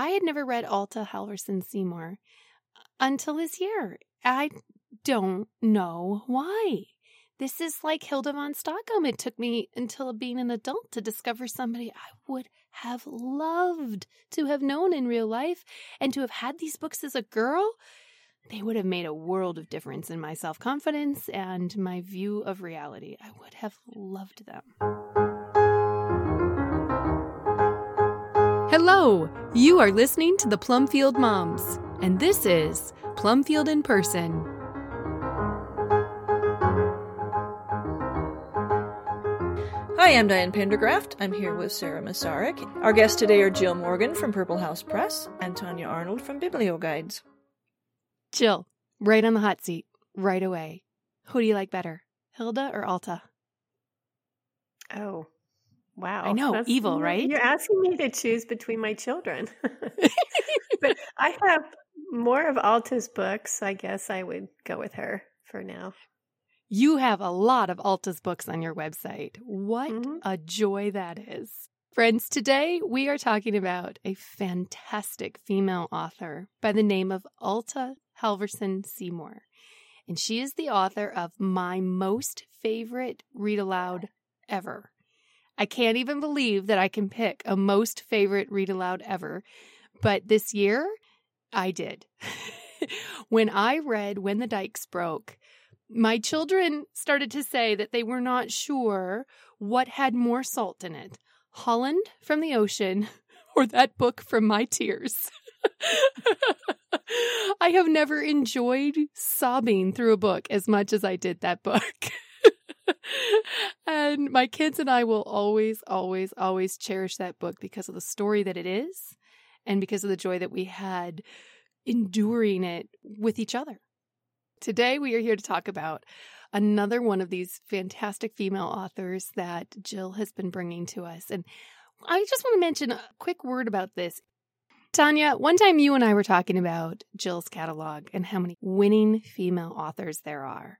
I had never read Alta Halverson Seymour uh, until this year. I don't know why. This is like Hilda von Stockum. It took me until being an adult to discover somebody I would have loved to have known in real life and to have had these books as a girl. They would have made a world of difference in my self confidence and my view of reality. I would have loved them. Hello, you are listening to the Plumfield Moms, and this is Plumfield in Person. Hi, I'm Diane Pendergraft. I'm here with Sarah Masaryk. Our guests today are Jill Morgan from Purple House Press and Tanya Arnold from BiblioGuides. Jill, right on the hot seat, right away. Who do you like better, Hilda or Alta? Oh, wow. I know, evil, right? You're asking me to choose between my children. but I have more of Alta's books. I guess I would go with her for now. You have a lot of Alta's books on your website. What Mhm. a joy that is. Friends, today we are talking about a fantastic female author by the name of Alta Halverson Seymour. And she is the author of my most favorite read aloud ever. I can't even believe that I can pick a most favorite read aloud ever. But this year, I did. when I read When the Dikes Broke, my children started to say that they were not sure what had more salt in it Holland from the ocean or that book from my tears. I have never enjoyed sobbing through a book as much as I did that book. and my kids and I will always, always, always cherish that book because of the story that it is and because of the joy that we had enduring it with each other. Today, we are here to talk about another one of these fantastic female authors that Jill has been bringing to us. And I just want to mention a quick word about this. Tanya, one time you and I were talking about Jill's catalog and how many winning female authors there are.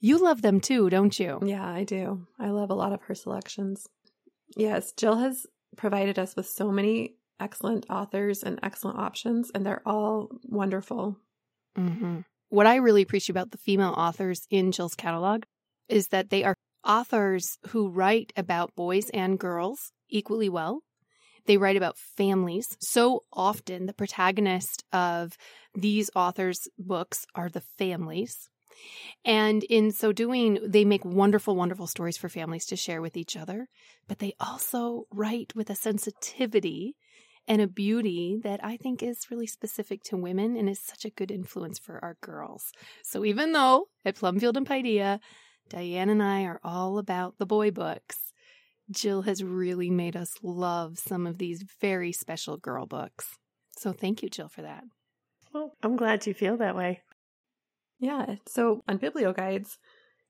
You love them too, don't you? Yeah, I do. I love a lot of her selections. Yes, Jill has provided us with so many excellent authors and excellent options, and they're all wonderful. hmm What I really appreciate about the female authors in Jill's catalog is that they are authors who write about boys and girls equally well. They write about families. So often, the protagonist of these authors' books are the families. And in so doing, they make wonderful, wonderful stories for families to share with each other. But they also write with a sensitivity and a beauty that I think is really specific to women and is such a good influence for our girls. So even though at Plumfield and Paideia, Diane and I are all about the boy books, Jill has really made us love some of these very special girl books. So thank you, Jill, for that. Well, I'm glad you feel that way. Yeah, so on BiblioGuides,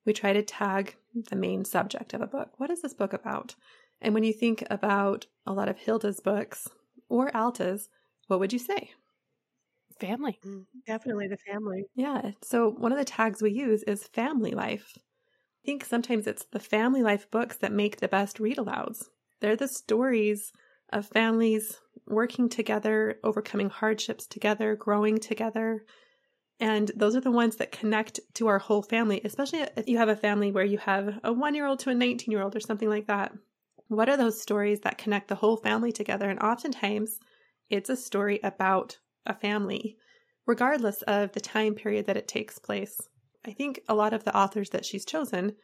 we try to tag the main subject of a book. What is this book about? And when you think about a lot of Hilda's books or Alta's, what would you say? Family. Mm, definitely the family. Yeah. So one of the tags we use is family life. I think sometimes it's the family life books that make the best read alouds. They're the stories of families working together, overcoming hardships together, growing together. And those are the ones that connect to our whole family, especially if you have a family where you have a one year old to a 19 year old or something like that. What are those stories that connect the whole family together? And oftentimes it's a story about a family, regardless of the time period that it takes place. I think a lot of the authors that she's chosen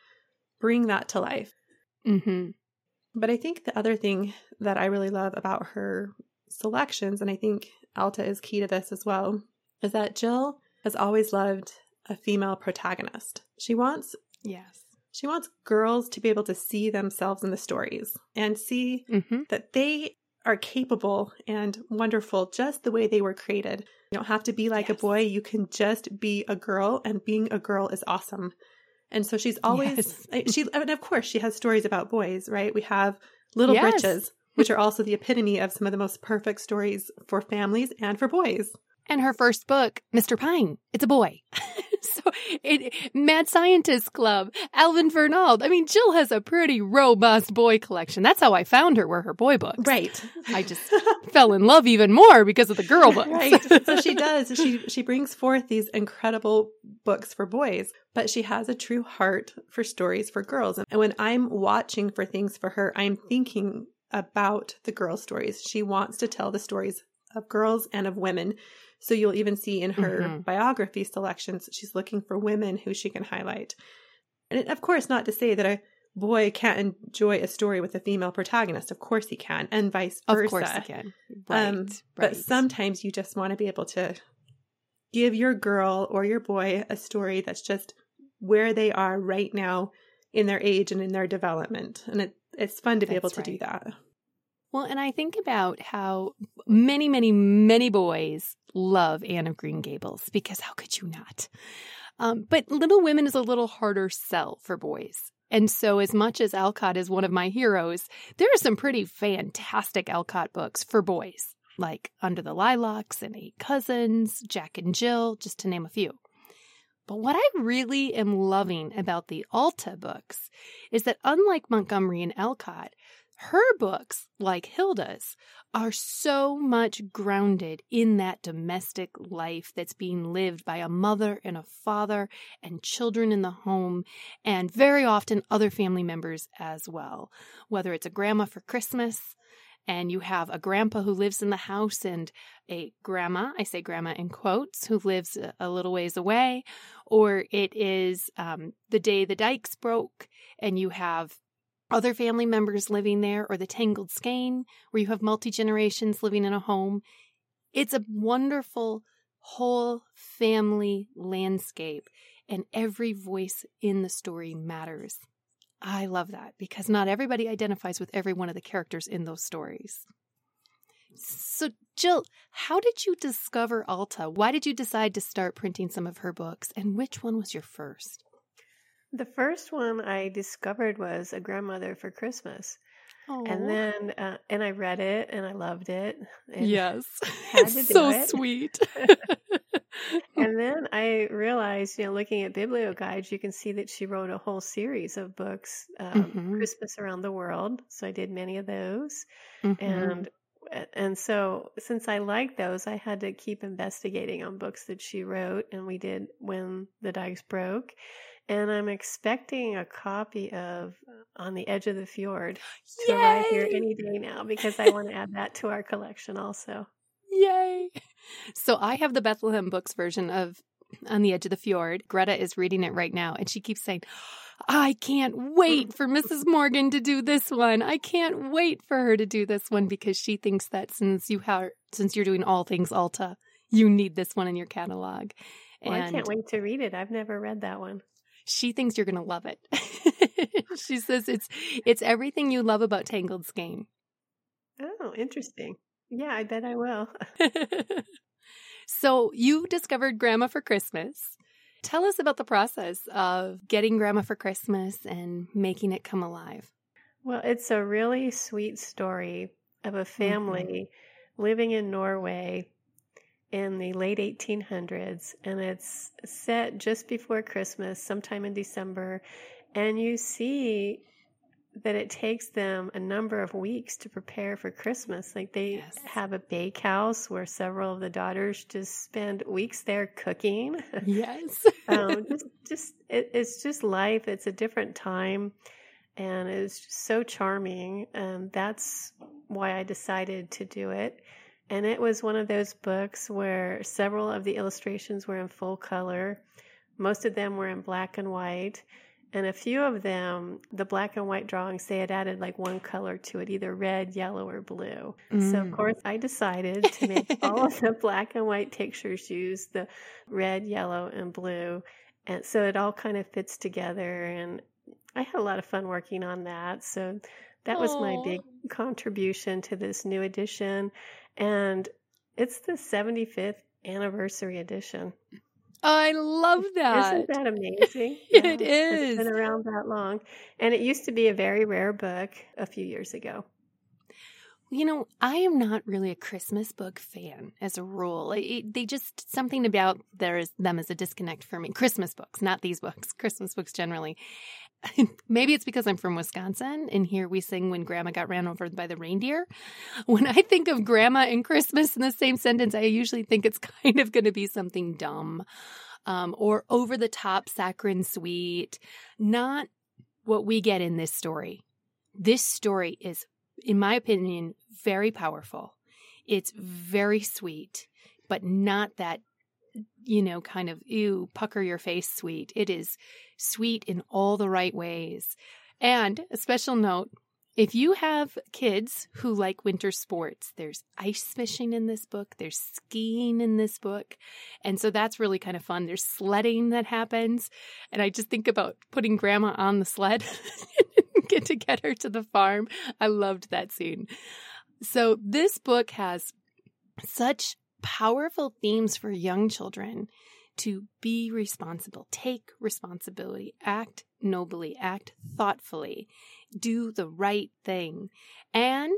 bring that to life. Mm-hmm. But I think the other thing that I really love about her selections, and I think Alta is key to this as well, is that Jill has always loved a female protagonist. She wants Yes. she wants girls to be able to see themselves in the stories and see Mm-hmm. that they are capable and wonderful just the way they were created. You don't have to be like a boy, you can just be a girl, and being a girl is awesome. And so she's always Yes. I- she and of course she has stories about boys, right? We have Little Yes. Britches, which are also the epitome of some of the most perfect stories for families and for boys. And her first book, Mr. Pine, it's a boy. so it, Mad Scientist Club, Alvin Fernald. I mean, Jill has a pretty robust boy collection. That's how I found her, were her boy books. Right. I just fell in love even more because of the girl books. right. So she does. She she brings forth these incredible books for boys, but she has a true heart for stories for girls. And when I'm watching for things for her, I'm thinking about the girl stories. She wants to tell the stories of girls and of women. So you'll even see in her Mhm. biography selections, she's looking for women who she can highlight. And of course, not to say that a boy can't enjoy a story with a female protagonist. Of course he can, and vice versa. Of course he can. Right. Um, right. But sometimes you just want to be able to give your girl or your boy a story that's just where they are right now in their age and in their development. And it, it's fun to be able to do that. Well, and I think about how many, many, many boys love Anne of Green Gables because how could you not? Um, but Little Women is a little harder sell for boys. And so, as much as Alcott is one of my heroes, there are some pretty fantastic Alcott books for boys, like Under the Lilacs and Eight Cousins, Jack and Jill, just to name a few. But what I really am loving about the Alta books is that, unlike Montgomery and Alcott, her books, like Hilda's, are so much grounded in that domestic life that's being lived by a mother and a father and children in the home, and very often other family members as well. Whether it's a grandma for Christmas, and you have a grandpa who lives in the house and a grandma, I say grandma in quotes, who lives a, little ways away, or it is um, the day the dikes broke and you have other family members living there, or the Tangled Skein, where you have multi generations living in a home. It's a wonderful whole family landscape, and every voice in the story matters. I love that because not everybody identifies with every one of the characters in those stories. So, Jill, how did you discover Alta? Why did you decide to start printing some of her books, and which one was your first? The first one I discovered was A Grandmother for Christmas. And then, uh, and I read it and I loved it. Yes, it's so it. sweet. And then I realized, you know, looking at biblioguides, you can see that she wrote a whole series of books, um, Mhm. Christmas around the world. So I did many of those. Mhm. And and so since I liked those, I had to keep investigating on books that she wrote, and we did when the dikes broke. And I'm expecting a copy of uh, On the Edge of the Fjord to arrive here any day now because I want to add that to our collection also. Yay! So I have the Bethlehem Books version of On the Edge of the Fjord. Greta is reading it right now, and she keeps saying, I can't wait for Mrs. Morgan to do this one. I can't wait for her to do this one because she thinks that since you have since you're doing all things Alta, you need this one in your catalog. Well, I can't wait to read it. I've never read that one. She thinks you're going to love it. she says it's it's everything you love about Tangled Skein. Oh, interesting. Yeah, I bet I will. so you discovered Grandma for Christmas. Tell us about the process of getting Grandma for Christmas and making it come alive. Well, it's a really sweet story of a mm-hmm. family living in Norway in the late 1800s, and it's set just before Christmas, sometime in December. And you see that it takes them a number of weeks to prepare for Christmas. Like they Yes. have a bakehouse where several of the daughters just spend weeks there cooking. Yes. um, just, just it, it's just life. It's a different time, and it's so charming. And that's why I decided to do it. And it was one of those books where several of the illustrations were in full color. Most of them were in black and white. And a few of them, the black and white drawings, they had added like one color to it, either red, yellow, or blue. So, of Mm. course, I decided to make all of the black and white pictures use the red, yellow, and blue. And so it all kind of fits together. And I had a lot of fun working on that. So that was my big contribution to this new edition. And it's the 75th anniversary edition. I love that. Isn't that amazing? It Yeah, is. It's been around that long. And it used to be a very rare book a few years ago. you know, I am not really a Christmas book fan as a rule. It, they just something about there's them as a disconnect for me. Christmas books, not these books. Christmas books generally. Maybe it's because I'm from Wisconsin and here we sing when grandma got ran over by the reindeer. When I think of grandma and Christmas in the same sentence, I usually think it's kind of going to be something dumb um, or over the top, saccharine sweet, not what we get in this story. This story is, in my opinion, very powerful. It's very sweet, but not that, you know, kind of, ew, pucker your face sweet. It is sweet in all the right ways. And a special note if you have kids who like winter sports, there's ice fishing in this book, there's skiing in this book. And so that's really kind of fun. There's sledding that happens. And I just think about putting grandma on the sled get to get her to the farm. I loved that scene. So this book has such powerful themes for young children to be responsible, take responsibility, act nobly, act thoughtfully, do the right thing, and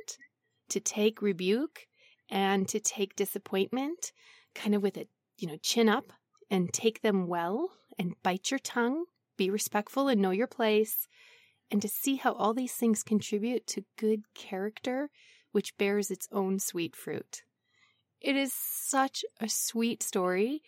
to take rebuke and to take disappointment kind of with a, you know, chin up and take them well and bite your tongue, be respectful and know your place, and to see how all these things contribute to good character, which bears its own sweet fruit. It is such a sweet story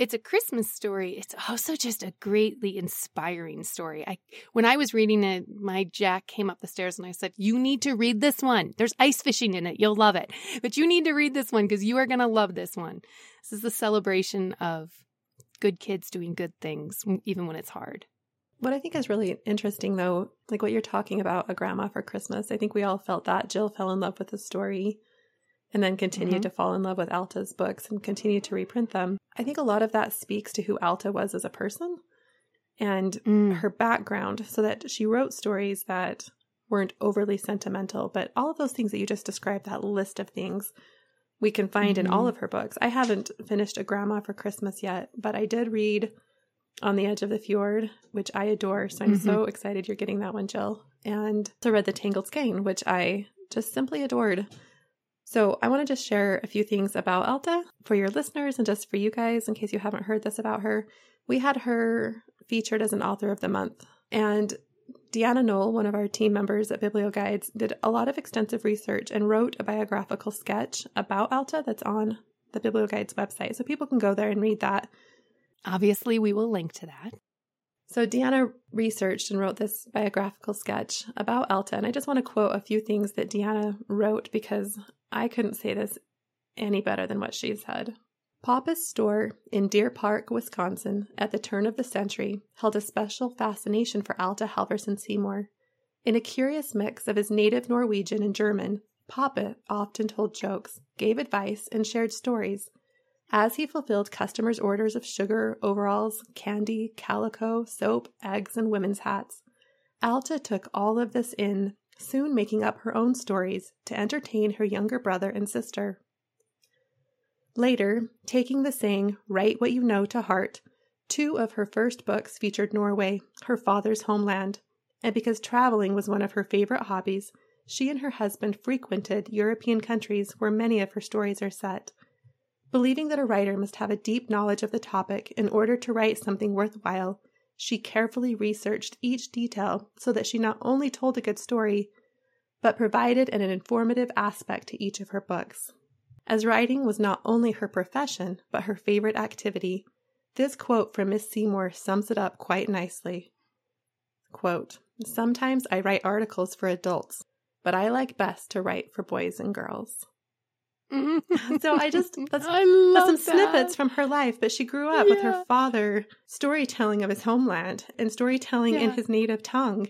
it's a Christmas story. It's also just a greatly inspiring story. I when I was reading it, my Jack came up the stairs and I said, "You need to read this one. There's ice fishing in it. You'll love it. But you need to read this one because you are going to love this one." This is the celebration of good kids doing good things even when it's hard. What I think is really interesting though, like what you're talking about a grandma for Christmas. I think we all felt that Jill fell in love with the story and then continued mm-hmm. to fall in love with Alta's books and continue to reprint them. I think a lot of that speaks to who Alta was as a person and mm. her background, so that she wrote stories that weren't overly sentimental, but all of those things that you just described, that list of things, we can find mm-hmm. in all mm-hmm. of her books. I haven't finished A Grandma for Christmas yet, but I did read On the Edge of the Fjord, which I adore. So I'm mm-hmm. so excited you're getting that one, Jill. And I read The Tangled Skein, which I just simply adored. So, I want to just share a few things about Alta for your listeners and just for you guys in case you haven't heard this about her. We had her featured as an author of the month, and Deanna Knoll, one of our team members at BiblioGuides, did a lot of extensive research and wrote a biographical sketch about Alta that's on the BiblioGuides website. So people can go there and read that. Obviously, we will link to that. So Deanna researched and wrote this biographical sketch about Alta, and I just want to quote a few things that Deanna wrote because I couldn't say this any better than what she said. Papa's store in Deer Park, Wisconsin, at the turn of the century, held a special fascination for Alta Halverson Seymour. In a curious mix of his native Norwegian and German, Papa often told jokes, gave advice, and shared stories as he fulfilled customers' orders of sugar, overalls, candy, calico, soap, eggs, and women's hats. Alta took all of this in, soon making up her own stories to entertain her younger brother and sister. Later, taking the saying, write what you know to heart, two of her first books featured Norway, her father's homeland. And because traveling was one of her favorite hobbies, she and her husband frequented European countries where many of her stories are set. Believing that a writer must have a deep knowledge of the topic in order to write something worthwhile, she carefully researched each detail so that she not only told a good story, but provided an informative aspect to each of her books. As writing was not only her profession, but her favorite activity, this quote from Miss Seymour sums it up quite nicely. Quote, Sometimes I write articles for adults, but I like best to write for boys and girls. Mm-hmm. so I just that's, I that's some that. snippets from her life. But she grew up yeah. with her father storytelling of his homeland and storytelling yeah. in his native tongue.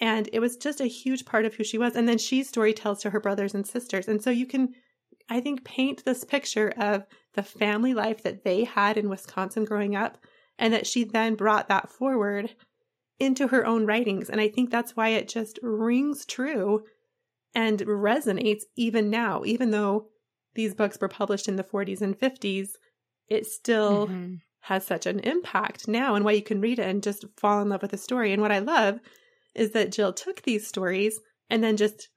And it was just a huge part of who she was. And then she storytells to her brothers and sisters. And so you can, I think, paint this picture of the family life that they had in Wisconsin growing up, and that she then brought that forward into her own writings. And I think that's why it just rings true and resonates even now, even though these books were published in the 40s and 50s, it still mm-hmm. has such an impact now and why you can read it and just fall in love with the story. And what I love is that Jill took these stories and then just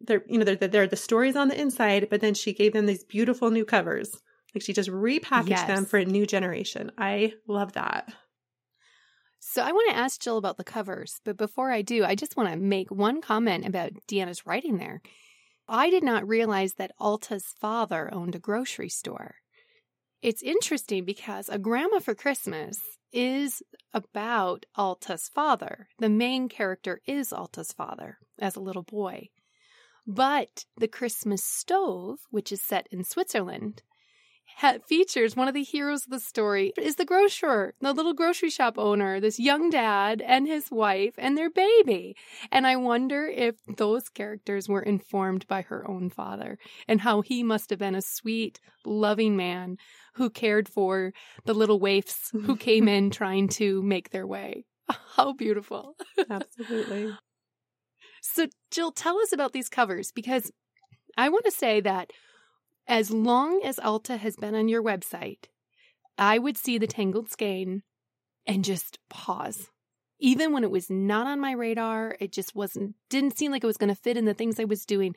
they're you know they're, they're the stories on the inside, but then she gave them these beautiful new covers. Like she just repackaged Yes. them for a new generation. I love that. So I want to ask Jill about the covers, but before I do, I just want to make one comment about Deanna's writing there. I did not realize that Alta's father owned a grocery store. It's interesting because A Grandma for Christmas is about Alta's father. The main character is Alta's father as a little boy. But the Christmas stove, which is set in Switzerland, ha- features one of the heroes of the story is the grocer, the little grocery shop owner, this young dad and his wife and their baby. And I wonder if those characters were informed by her own father and how he must have been a sweet, loving man who cared for the little waifs who came in trying to make their way. How beautiful. Absolutely. So, Jill, tell us about these covers because I want to say that as long as Alta has been on your website, I would see the Tangled Skein and just pause. Even when it was not on my radar, it just wasn't, didn't seem like it was going to fit in the things I was doing.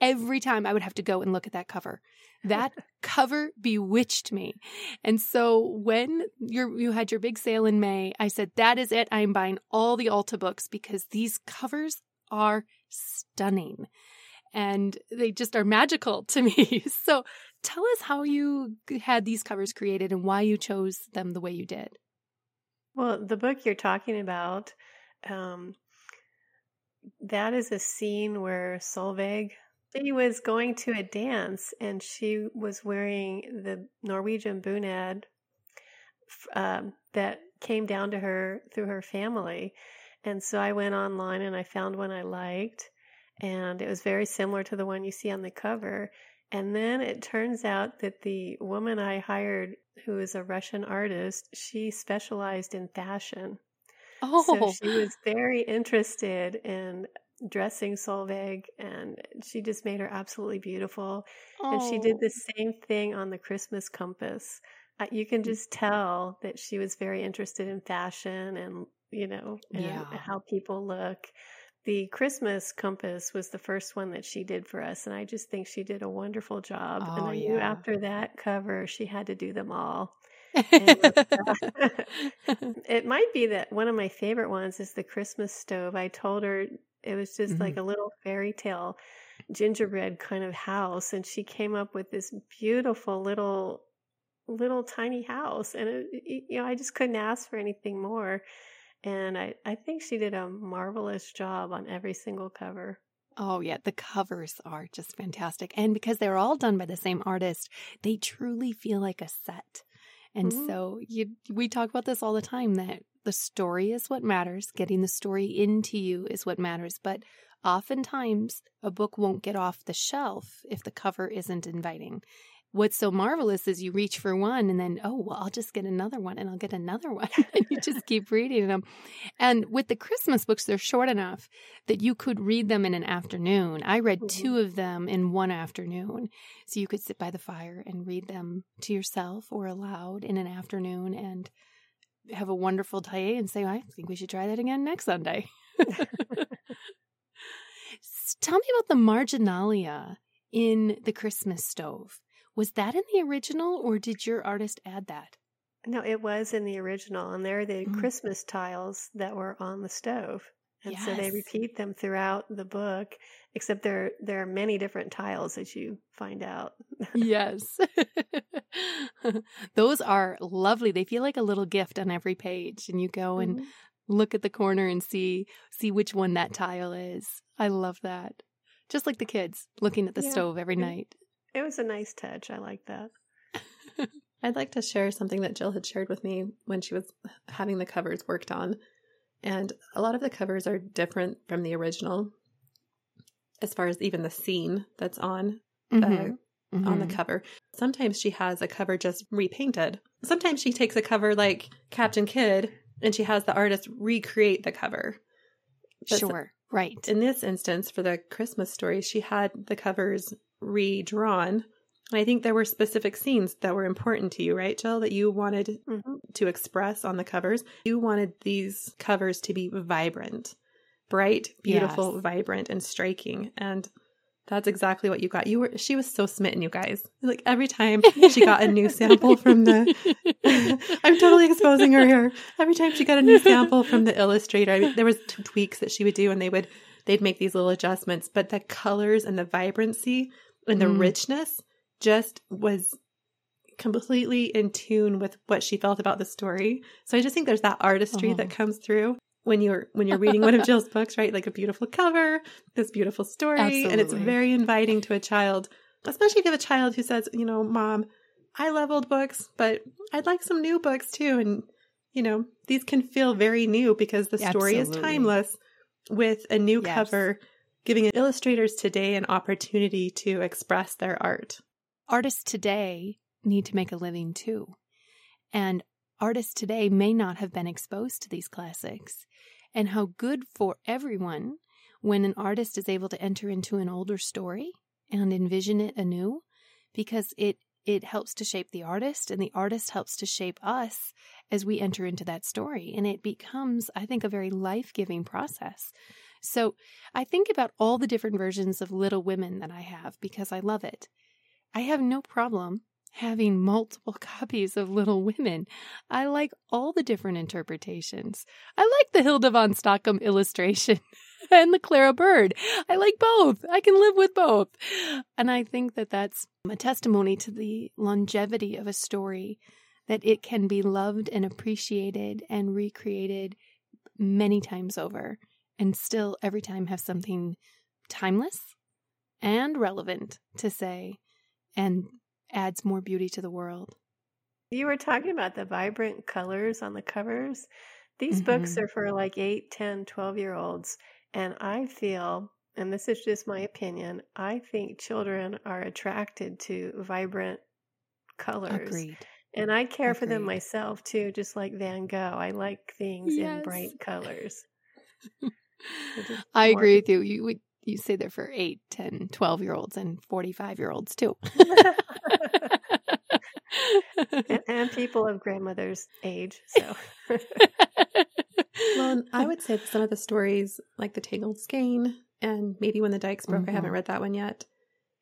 Every time I would have to go and look at that cover. That cover bewitched me. And so when you you had your big sale in May, I said, that is it. I'm buying all the Alta books because these covers are stunning and they just are magical to me. So tell us how you had these covers created and why you chose them the way you did. Well, the book you're talking about, um, that is a scene where Solveig, she was going to a dance and she was wearing the Norwegian bunad f- um, that came down to her through her family. And so I went online and I found one I liked, and it was very similar to the one you see on the cover. And then it turns out that the woman I hired, who is a Russian artist, she specialized in fashion. Oh, So she was very interested in dressing Solveig, and she just made her absolutely beautiful. Oh. And she did Oh. the same thing on the Christmas compass. Uh, you can just tell that she was very interested in fashion and, you know, and Yeah. how people look. The Christmas compass was the first one that she did for us, and I just think she did a wonderful job. and Oh, I knew after that cover, she had to do them all. It might be that one of my favorite ones is the Christmas stove. I told her it was just like mm-hmm. a little fairy tale gingerbread kind of house and she came up with this beautiful little little tiny house and it- you know I just couldn't ask for anything more. And I I think she did a marvelous job on every single cover. Oh, yeah. The covers are just fantastic. And because they're all done by the same artist, they truly feel like a set. And Mhm. so you, we talk about this all the time that the story is what matters. Getting the story into you is what matters. But oftentimes, a book won't get off the shelf if the cover isn't inviting. What's so marvelous is you reach for one and then, oh, well, I'll just get another one and I'll get another one. and you just keep reading them. And with the Christmas books, they're short enough that you could read them in an afternoon. I read Mhm. two of them in one afternoon. So you could sit by the fire and read them to yourself or aloud in an afternoon and have a wonderful day and say, I think we should try that again next Sunday. Tell me about the marginalia in the Christmas stove. Was that in the original or did your artist add that? No, it was in the original, and they're the Mm. Christmas tiles that were on the stove. And so they repeat them throughout the book, except there there are many different tiles as you find out. yes. Those are lovely. They feel like a little gift on every page and you go and Mhm. look at the corner and see see which one that tile is. I love that. Just like the kids looking at the Yeah. stove every night. It was a nice touch. I like that. I'd like to share something that Jill had shared with me when she was having the covers worked on. And a lot of the covers are different from the original as far as even the scene that's on Mhm. on the Mhm. cover. Sometimes she has a cover just repainted. Sometimes she takes a cover like Captain Kidd and she has the artist recreate the cover. But Sure. Right. In this instance, for the Christmas story, she had the covers redrawn. And I think there were specific scenes that were important to you, right, Jill, that you wanted hmm to express on the covers. You wanted these covers to be vibrant, bright, beautiful, Yes. vibrant, and striking. And That's exactly what you got. You were she was so smitten, you guys. Like every time she got a new sample from the I'm totally exposing her here. Every time she got a new sample from the illustrator, I mean, there was tweaks that she would do and they would they'd make these little adjustments, but the colors and the vibrancy and the Mm. richness just was completely in tune with what she felt about the story. So I just think there's that artistry Oh. that comes through when you're when you're reading one of Jill's books, right? Like a beautiful cover, this beautiful story, and it's very inviting to a child, especially if you have a child who says, you know, mom, I love old books, but I'd like some new books too and you know, these can feel very new because the story is timeless with a new Yes. cover giving illustrators today an opportunity to express their art. artists today need to make a living too. And artists today may not have been exposed to these classics. And how good for everyone when an artist is able to enter into an older story and envision it anew because it it helps to shape the artist and the artist helps to shape us as we enter into that story and it becomes i think a very life-giving process so i think about all the different versions of little women that i have because i love it I have no problem having multiple copies of Little Women. I like all the different interpretations. I like the Hilda von Stockum illustration and the Clara Burd. I like both. I can live with both. And I think that that's a testimony to the longevity of a story that it can be loved and appreciated and recreated many times over and still every time have something timeless and relevant to say and adds more beauty to the world. You were talking about the vibrant colors on the covers. These books Mhm. are for like 8, 10, 12 year olds. And I feel, and this is just my opinion, I think children are attracted to vibrant colors. Agreed. And I care for them myself too, just like Van Gogh. I like things in bright colors. just I agree with you. You would you say they're for 8, 10, 12 year olds and 45 year olds too. and, and people of grandmother's age. So Well, and I would say that some of the stories, like The Tangled Skein and maybe When the Dikes Broke, I haven't Mhm. read that one yet.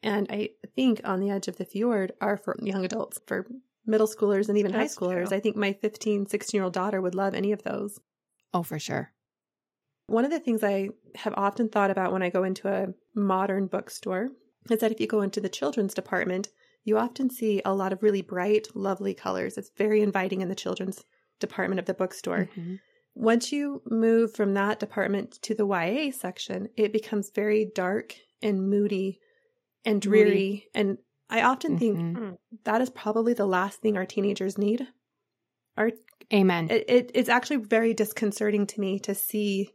And I think On the Edge of the Fjord are for young adults, for middle schoolers and even That's high schoolers. true. I think my 15, 16 year old daughter would love any of those. oh, for sure. One of the things I have often thought about when I go into a modern bookstore is that if you go into the children's department, you often see a lot of really bright, lovely colors. It's very inviting in the children's department of the bookstore. Mhm. Once you move from that department to the YA section, it becomes very dark and moody and Moody. dreary. And I often think Mhm. that is probably the last thing our teenagers need. Our Amen. it, it, it's actually very disconcerting to me to see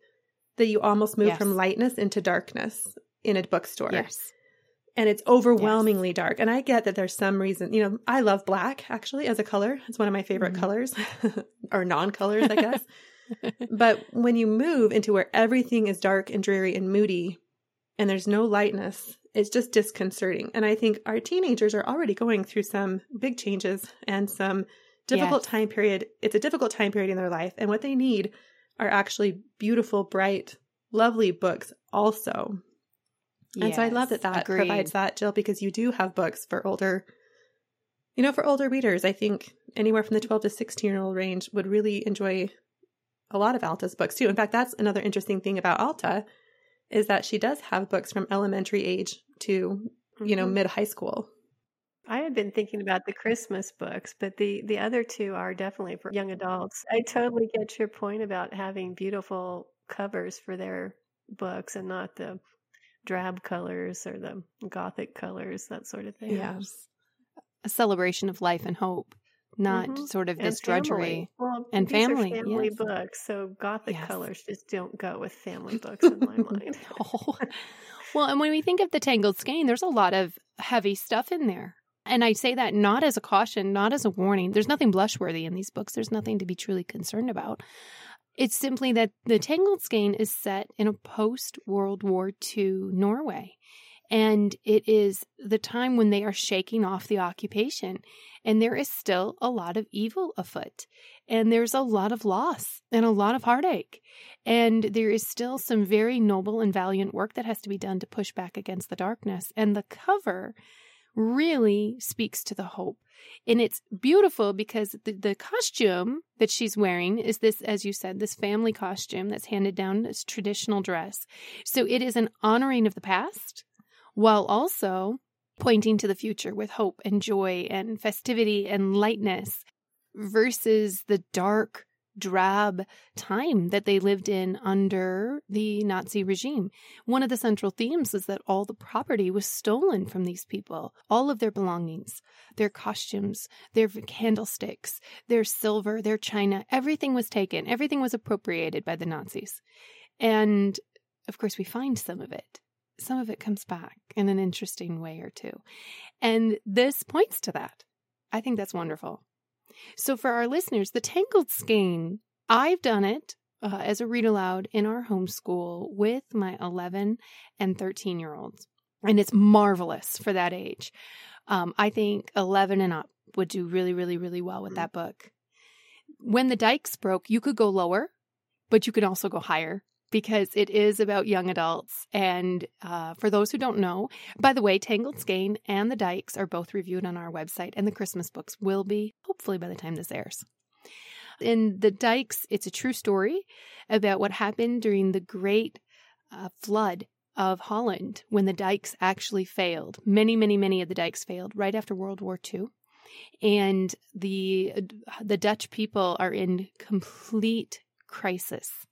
that you almost move Yes. from lightness into darkness in a bookstore. yes. And it's overwhelmingly dark. And I get that there's some reason, you know, I love black actually as a color. It's one of my favorite Mhm. colors or non colors, I guess. but when you move into where everything is dark and dreary and moody and there's no lightness, it's just disconcerting. And I think our teenagers are already going through some big changes and some difficult Yes. time period. It's a difficult time period in their life. And what they need are actually beautiful, bright, lovely books also. And so I love that that agreed. provides that, Jill, because you do have books for older, you know, for older readers. I think anywhere from the 12 to 16 year old range would really enjoy a lot of Alta's books too. In fact, that's another interesting thing about Alta is that she does have books from elementary age to, you know, Mhm. mid high school. I had been thinking about the Christmas books, but the the other two are definitely for young adults. I totally get your point about having beautiful covers for their books and not the drab colors or the gothic colors, that sort of thing. Yes. A celebration of life and hope, not Mhm. sort of And this family. drudgery. Well, And family, family yes. books, so gothic Yes. colors just don't go with family books in my mind. Well, and when we think of the Tangled Skein, there's a lot of heavy stuff in there. And I say that not as a caution, not as a warning. There's nothing blushworthy in these books. There's nothing to be truly concerned about. It's simply that the Tangled Skein is set in a post World War II Norway. And it is the time when they are shaking off the occupation. And there is still a lot of evil afoot. And there's a lot of loss and a lot of heartache. And there is still some very noble and valiant work that has to be done to push back against the darkness. And the cover really speaks to the hope. And it's beautiful because the, the costume that she's wearing is this, as you said, this family costume that's handed down as traditional dress. So it is an honoring of the past while also pointing to the future with hope and joy and festivity and lightness versus the dark drab time that they lived in under the Nazi regime. One of the central themes is that all the property was stolen from these people, all of their belongings, their costumes, their candlesticks, their silver, their china, everything was taken, everything was appropriated by the Nazis. And of course, we find some of it. Some of it comes back in an interesting way or two. And this points to that. I think that's wonderful. So, for our listeners, the Tangled Skein, I've done it uh, as a read aloud in our homeschool with my 11 and 13 year olds. And it's marvelous for that age. Um, I think 11 and up would do really, really, really well with that book. When the dikes broke, you could go lower, but you could also go higher because it is about young adults. And uh, for those who don't know, by the way, Tangled Skein and The Dikes are both reviewed on our website, and the Christmas books will be, hopefully, by the time this airs. In The Dikes, it's a true story about what happened during the great uh, flood of Holland when the dikes actually failed. Many, many, many of the dikes failed right after World War II. And the the Dutch people are in complete crisis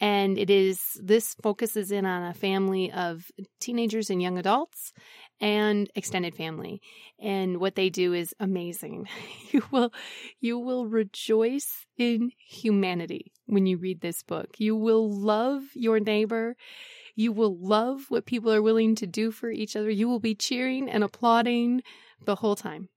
and it is this focuses in on a family of teenagers and young adults and extended family. And what they do is amazing. You will you will rejoice in humanity when you read this book. You will love your neighbor. You will love what people are willing to do for each other. You will be cheering and applauding the whole time.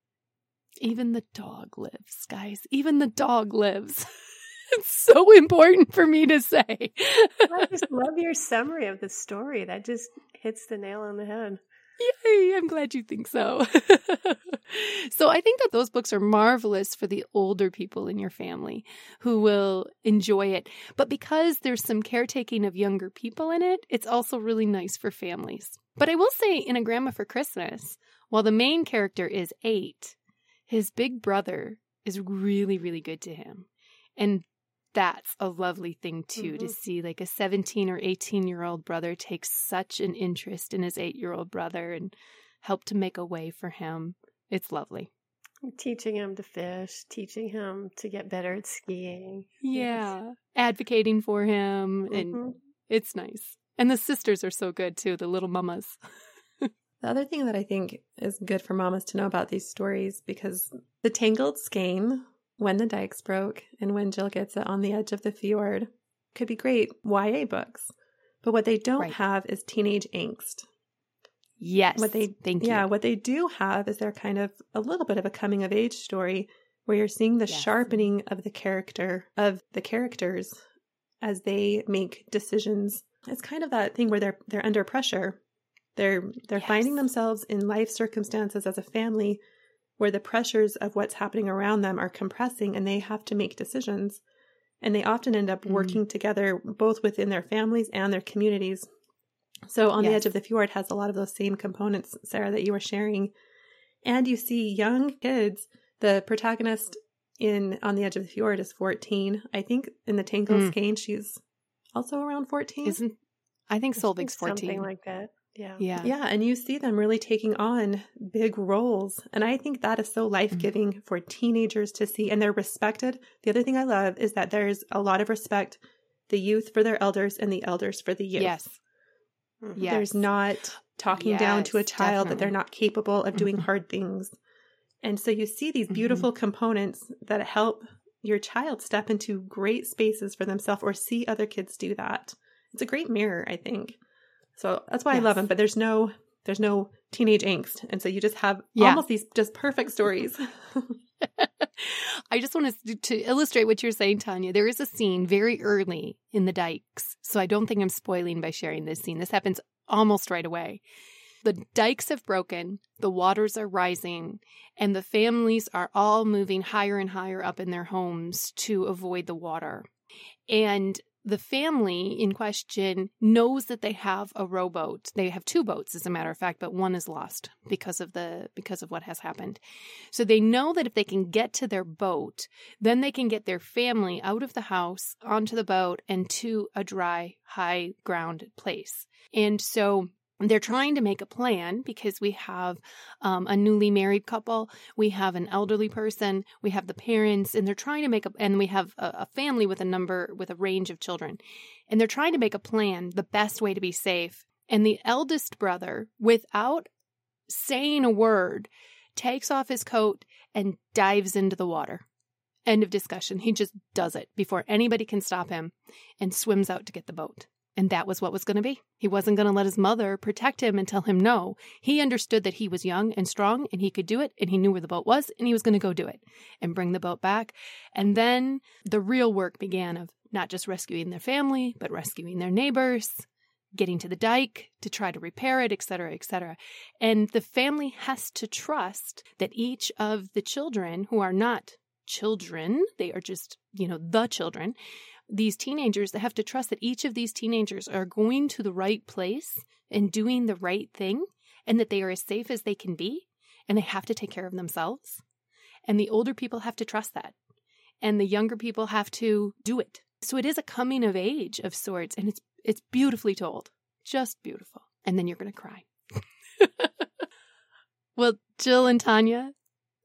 Even the dog lives guys. Even the dog lives it's so important for me to say. I just love your summary of the story. That just hits the nail on the head. Yay, I'm glad you think so. so I think that those books are marvelous for the older people in your family who will enjoy it. But because there's some caretaking of younger people in it, it's also really nice for families. But I will say in A Grandma for Christmas, while the main character is eight, his big brother is really, really good to him. And that's a lovely thing too mm-hmm. to see like a 17 or 18 year old brother take such an interest in his 8 year old brother and help to make a way for him it's lovely teaching him to fish teaching him to get better at skiing yeah yes. advocating for him and mm-hmm. it's nice and the sisters are so good too the little mamas the other thing that i think is good for mamas to know about these stories because the tangled skein when the Dikes Broke, and When Jill Gets It on the Edge of the Fjord could be great YA books. But what they don't right. have is teenage angst. Yes. What they thank yeah, what they do have is they're kind of a little bit of a coming of age story where you're seeing the yes. sharpening of the character of the characters as they make decisions. It's kind of that thing where they're they're under pressure. They're they're yes. finding themselves in life circumstances as a family where the pressures of what's happening around them are compressing and they have to make decisions. And they often end up mm. working mm. together both within their families and their communities. So, On yes. the Edge of the Fjord has a lot of those same components, Sarah, that you were sharing. And you see young kids. The protagonist in On the Edge of the Fjord is 14. I think in the Tangled mm. Skein, she's also around 14. Isn't I think Solveig's 14. Something like that. Yeah. Yeah. Yeah. And you see them really taking on big roles. And I think that is so mm-hmm. life giving mm-hmm. for teenagers to see. And they're respected. The other thing I love is that there's a lot of respect the youth for their elders and the elders for the youth. Yes. Mm-hmm. yes. There's not talking yes, down to a child definitely. that they're not capable of doing mm-hmm. hard things. And so you see these mm-hmm. beautiful mm-hmm. components that help your child step into great spaces for themselves or see other kids do that. It's a great mirror, I think. So that's why yes. I love them. But there's no there's no teenage angst, and so you just have yeah. almost these just perfect stories. I just want to, to illustrate what you're saying, Tanya. There is a scene very early in the dikes, so I don't think I'm spoiling by sharing this scene. This happens almost right away, The dikes have broken, the waters are rising, and the families are all moving higher and higher up in their homes to avoid the water. And the family in question knows that they have a rowboat. They have two boats, as a matter of fact, but one is lost because of the because of what has happened. So they know that if they can get to their boat, then they can get their family out of the house onto the boat and to a dry, high ground place. And so they're trying to make a plan because we have um, a newly married couple, we have an elderly person, we have the parents, and they're trying to make a, and we have a, a family with a number, with a range of children. And they're trying to make a plan, the best way to be safe. And the eldest brother, without saying a word, takes off his coat and dives into the water. End of discussion. He just does it before anybody can stop him and swims out to get the boat. And that was what was going to be. He wasn't going to let his mother protect him and tell him no. He understood that he was young and strong and he could do it and he knew where the boat was and he was going to go do it and bring the boat back. And then the real work began of not just rescuing their family, but rescuing their neighbors, getting to the dike to try to repair it, etc., etc. And the family has to trust that each of the children who are not children, they are just, you know, the children, these teenagers that have to trust that each of these teenagers are going to the right place and doing the right thing and that they are as safe as they can be and they have to take care of themselves. And the older people have to trust that. And the younger people have to do it. So it is a coming of age of sorts and it's it's beautifully told. Just beautiful. And then you're going to cry. well, Jill and Tanya,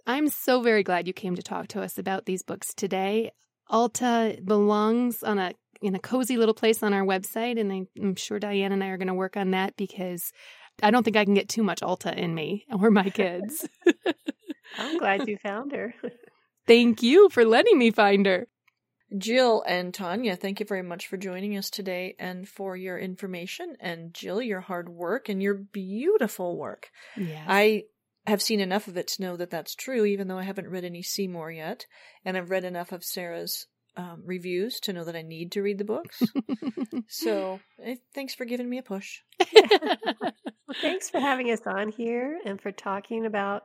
I'm so very glad you came to talk to us about these books today. Alta belongs on a in a cozy little place on our website, and I, am sure Diane and I are going to work on that because I don't think I can get too much Alta in me or my kids. I'm glad you found her. Thank you for letting me find her. Jill and Tanya, thank you very much for joining us today and for your information. And Jill, your hard work and your beautiful work. Yes. I have seen enough of it to know that that's true, even though I haven't read any Seymour yet. And I've read enough of Sarah's um, reviews to know that I need to read the books. so eh, thanks for giving me a push. well, thanks for having us on here and for talking about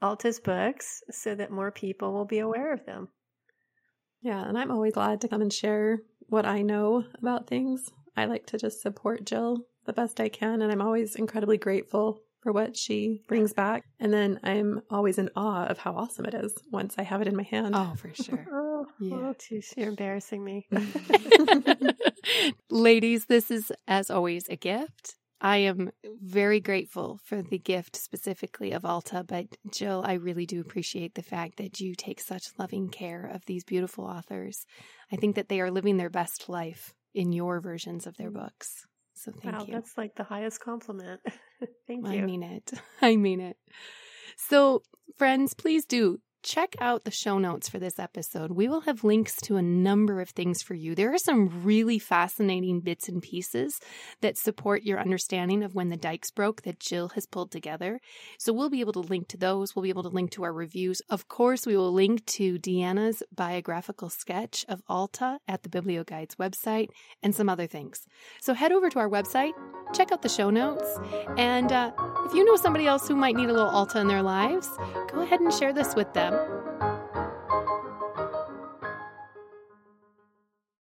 Alta's books so that more people will be aware of them. Yeah, and I'm always glad to come and share what I know about things. I like to just support Jill the best I can, and I'm always incredibly grateful for what she brings back. And then I'm always in awe of how awesome it is once I have it in my hand. Oh, for sure. oh, yeah. oh, geez, you're embarrassing me. Ladies, this is, as always, a gift. I am very grateful for the gift specifically of Alta, but Jill, I really do appreciate the fact that you take such loving care of these beautiful authors. I think that they are living their best life in your versions of their mm. books. So thank wow, you. That's like the highest compliment. thank you. I mean it. I mean it. So, friends, please do check out the show notes for this episode. We will have links to a number of things for you. There are some really fascinating bits and pieces that support your understanding of when the dikes broke that Jill has pulled together. So we'll be able to link to those. We'll be able to link to our reviews. Of course, we will link to Deanna's biographical sketch of Alta at the Biblioguides website and some other things. So head over to our website, check out the show notes, and uh, if you know somebody else who might need a little Alta in their lives, go ahead and share this with them. Instagram.